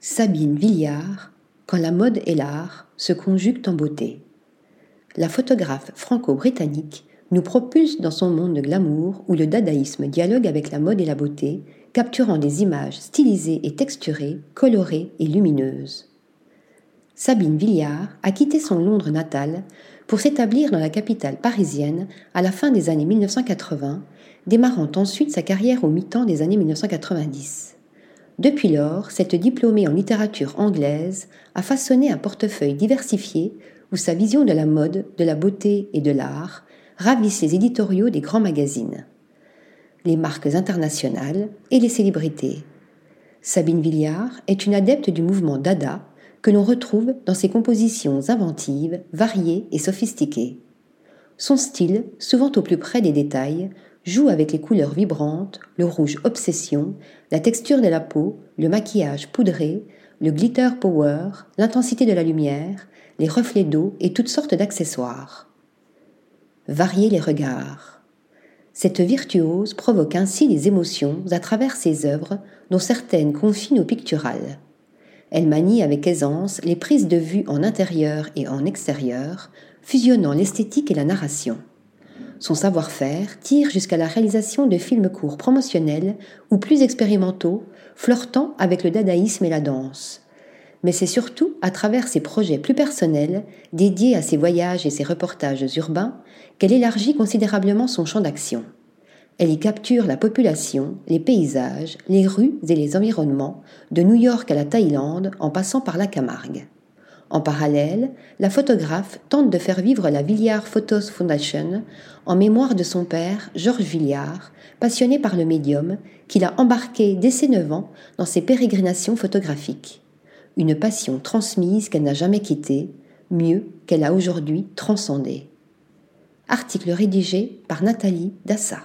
Sabine Villard, Quand la mode et l'art se conjuguent en beauté. La photographe franco-britannique nous propulse dans son monde de glamour où le dadaïsme dialogue avec la mode et la beauté, capturant des images stylisées et texturées, colorées et lumineuses. Sabine Villard a quitté son Londres natal pour s'établir dans la capitale parisienne à la fin des années 1980, démarrant ensuite sa carrière au mi-temps des années 1990. Depuis lors, cette diplômée en littérature anglaise a façonné un portefeuille diversifié où sa vision de la mode, de la beauté et de l'art ravissent les éditoriaux des grands magazines, les marques internationales et les célébrités. Sabine Villard est une adepte du mouvement Dada que l'on retrouve dans ses compositions inventives, variées et sophistiquées. Son style, souvent au plus près des détails, joue avec les couleurs vibrantes, le rouge obsession, la texture de la peau, le maquillage poudré, le glitter power, l'intensité de la lumière, les reflets d'eau et toutes sortes d'accessoires. Varier les regards. Cette virtuose provoque ainsi les émotions à travers ses œuvres, dont certaines confinent au pictural. Elle manie avec aisance les prises de vue en intérieur et en extérieur, fusionnant l'esthétique et la narration. Son savoir-faire tire jusqu'à la réalisation de films courts promotionnels ou plus expérimentaux, flirtant avec le dadaïsme et la danse. Mais c'est surtout à travers ses projets plus personnels, dédiés à ses voyages et ses reportages urbains, qu'elle élargit considérablement son champ d'action. Elle y capture la population, les paysages, les rues et les environnements, de New York à la Thaïlande en passant par la Camargue. En parallèle, la photographe tente de faire vivre la Villiard Photos Foundation en mémoire de son père, Georges Villiard, passionné par le médium, qu'il a embarqué dès ses 9 ans dans ses pérégrinations photographiques. Une passion transmise qu'elle n'a jamais quittée, mieux qu'elle a aujourd'hui transcendée. Article rédigé par Nathalie Dassa.